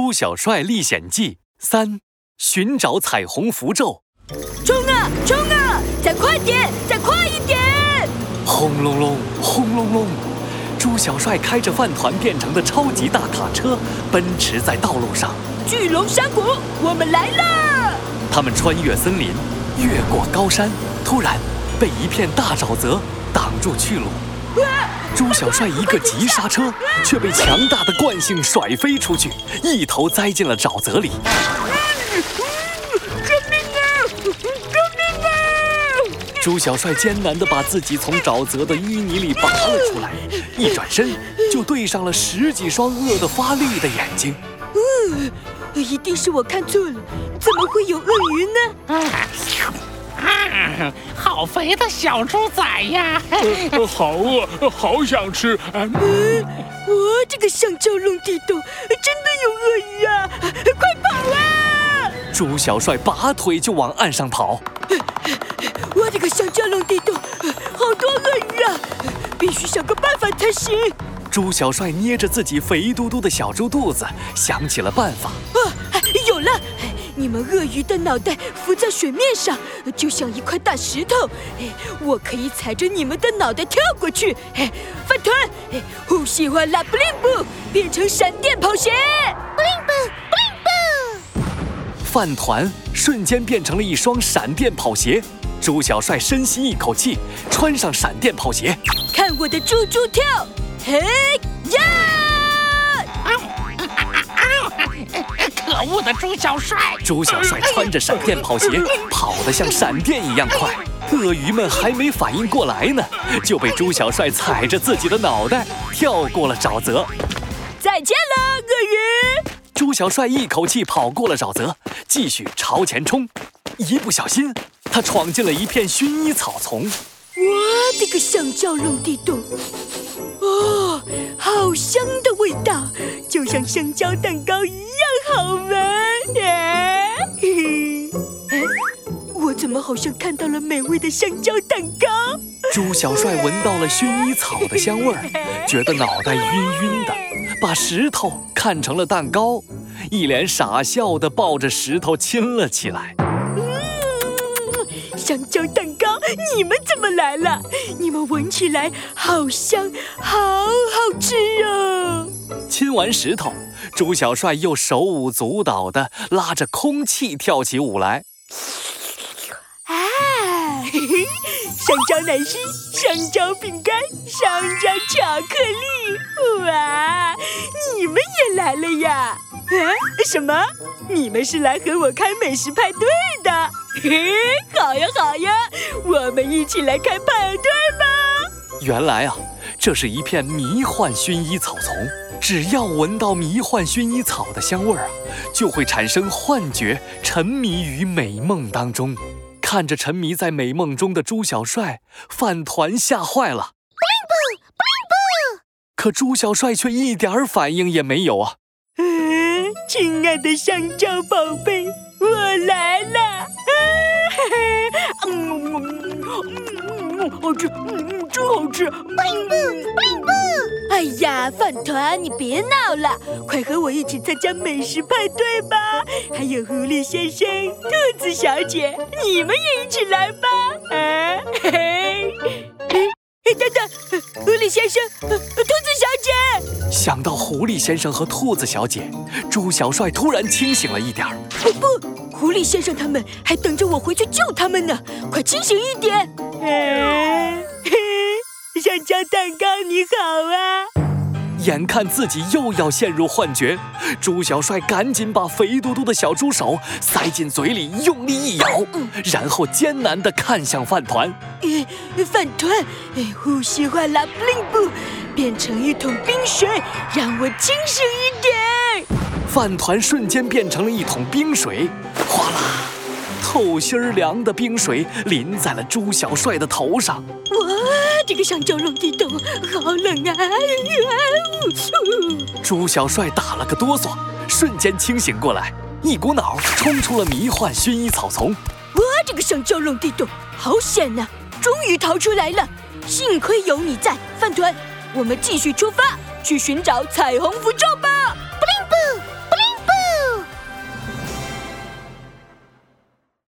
猪小帅历险记三：寻找彩虹符咒。冲啊冲啊！再快点，再快一点！轰隆隆，轰隆隆！猪小帅开着饭团变成的超级大卡车奔驰在道路上。巨龙山谷，我们来了！他们穿越森林，越过高山，突然被一片大沼泽挡住去路。猪小帅一个急刹车，却被强大的惯性甩飞出去，一头栽进了沼泽里。救命啊！救命啊！猪小帅艰难地把自己从沼泽的淤泥里拔了出来，一转身就对上了十几双饿得发绿的眼睛。嗯，一定是我看错了，怎么会有鳄鱼呢？啊，好肥的小猪仔呀！呃好饿，好想吃。嗯嗯，哇，这个香蕉龙地洞真的有鳄鱼啊！快跑啊！猪小帅拔腿就往岸上跑。我这个香蕉龙地洞好多鳄鱼啊！必须想个办法才行。猪小帅捏着自己肥嘟嘟的小猪肚子，想起了办法。啊，有了！你们鳄鱼的脑袋浮在水面上，就像一块大石头。哎，我可以踩着你们的脑袋跳过去。哎，饭团，哎，呼喜欢拉布灵布，变成闪电跑鞋。布灵布，布灵布。饭团瞬间变成了一双闪电跑鞋。猪小帅深吸一口气，穿上闪电跑鞋，看我的猪猪跳！嘿呀！可恶的猪小帅！猪小帅穿着闪电跑鞋，跑得像闪电一样快。鳄鱼们还没反应过来呢，就被猪小帅踩着自己的脑袋跳过了沼泽。再见了，鳄鱼！猪小帅一口气跑过了沼泽，继续朝前冲。一不小心，他闯进了一片薰衣草丛。我的个香蕉龙地洞，哦，好香的味道，就像香蕉蛋糕一样好闻。哎，嘿嘿，哎，我怎么好像看到了美味的香蕉蛋糕？猪小帅闻到了薰衣草的香味儿，觉得脑袋晕晕的，把石头看成了蛋糕，一脸傻笑的抱着石头亲了起来。香蕉蛋糕，你们怎么来了？你们闻起来好香，好好！亲完石头，猪小帅又手舞足蹈地拉着空气跳起舞来。啊，嘿嘿，香蕉奶昔、香蕉饼干、香蕉巧克力，哇！你们也来了呀？啊？什么？你们是来和我开美食派对的？嘿，好呀好呀，我们一起来开派对吧！原来啊，这是一片迷幻薰衣草丛，只要闻到迷幻薰衣草的香味儿啊，就会产生幻觉，沉迷于美梦当中。看着沉迷在美梦中的猪小帅，饭团吓坏了。蹦蹦蹦蹦可猪小帅却一点儿反应也没有啊！嗯，亲爱的香蕉宝贝，我来了！啊，嘿嘿，嗯嗯嗯，好吃，嗯嗯，真好吃！布布布！哎呀，饭团，你别闹了，快和我一起参加美食派对吧！还有狐狸先生、兔子小姐，你们也一起来吧！啊，嘿嘿，嘿，哎，等等，狐狸先生、兔子小姐。想到狐狸先生和兔子小姐，猪小帅突然清醒了一点儿。不不，狐狸先生他们还等着我回去救他们呢，快清醒一点！哎，蛋糕你好啊！眼看自己又要陷入幻觉，猪小帅赶紧把肥嘟嘟的小猪手塞进嘴里，用力一咬，然后艰难地看向饭团。呃，饭团，呃呼吸换拉布灵布，变成一桶冰水，让我清醒一点。饭团瞬间变成了一桶冰水，哗啦，透心儿凉的冰水淋在了猪小帅的头上。哇，这个香蕉龙地洞好冷啊！猪小帅打了个哆嗦，瞬间清醒过来，一股脑儿冲出了迷幻薰衣草丛。哇，这个香蕉龙地洞好险呐、终于逃出来了！幸亏有你在，饭团，我们继续出发去寻找彩虹符咒吧。